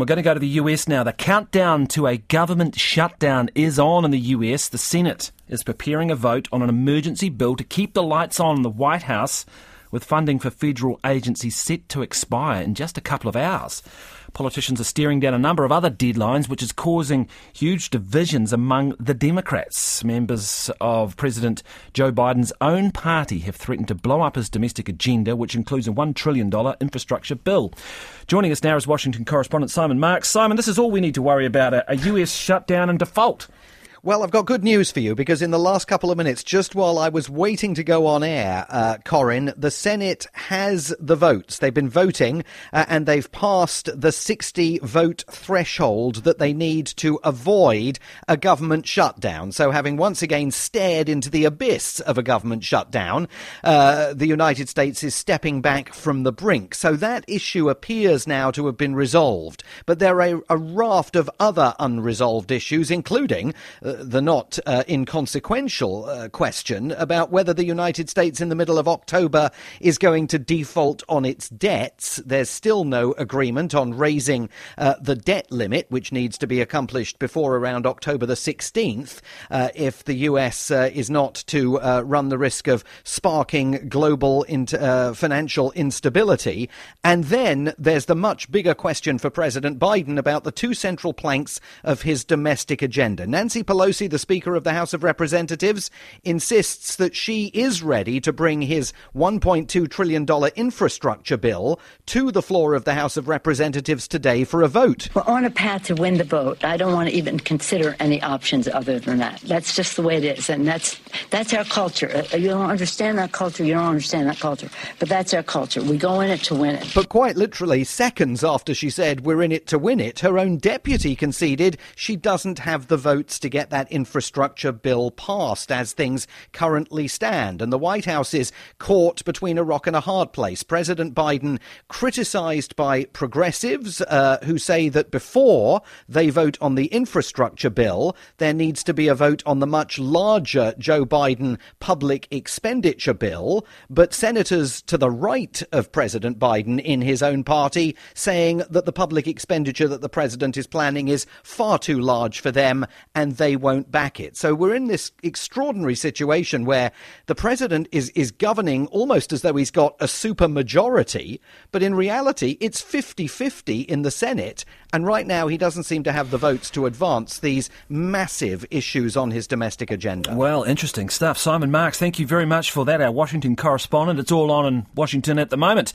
We're going to go to the US now. The countdown to a government shutdown is on in the US. The Senate is preparing a vote on an emergency bill to keep the lights on in the White House with funding for federal agencies set to expire in just a couple of hours. Politicians are staring down a number of other deadlines, which is causing huge divisions among the Democrats. Members of President Joe Biden's own party have threatened to blow up his domestic agenda, which includes a $1 trillion infrastructure bill. Joining us now is Washington correspondent Simon Marks. Simon, this is all we need to worry about a, a US shutdown and default. Well, I've got good news for you because in the last couple of minutes, just while I was waiting to go on air, uh, Corin, the Senate has the votes. They've been voting uh, and they've passed the 60 vote threshold that they need to avoid a government shutdown. So, having once again stared into the abyss of a government shutdown, uh, the United States is stepping back from the brink. So, that issue appears now to have been resolved. But there are a raft of other unresolved issues, including uh, the not uh, inconsequential uh, question about whether the United States in the middle of October is going to default on its debts. There's still no agreement on raising uh, the debt limit, which needs to be accomplished before around October the 16th, uh, if the US uh, is not to run the risk of sparking global financial instability. And then there's the much bigger question for President Biden about the two central planks of his domestic agenda. Nancy Pelosi Pelosi, the Speaker of the House of Representatives, insists that she is ready to bring his $1.2 trillion infrastructure bill to the floor of the House of Representatives today for a vote. We're on a path to win the vote. I don't want to even consider any options other than that. That's just the way it is. And that's, that's our culture. Uh, you don't understand that culture, you don't understand that culture. But that's our culture. We go in it to win it. But quite literally, seconds after she said we're in it to win it, her own deputy conceded she doesn't have the votes to get that infrastructure bill passed as things currently stand. And the White House is caught between a rock and a hard place. President Biden criticized by progressives uh, who say that before they vote on the infrastructure bill, there needs to be a vote on the much larger Joe Biden public expenditure bill. But senators to the right of President Biden in his own party saying that the public expenditure that the president is planning is far too large for them and they won't back it. So we're in this extraordinary situation where the president is, is governing almost as though he's got a super majority, but in reality, it's 50 50 in the Senate. And right now, he doesn't seem to have the votes to advance these massive issues on his domestic agenda. Well, interesting stuff. Simon Marks, thank you very much for that, our Washington correspondent. It's all on in Washington at the moment.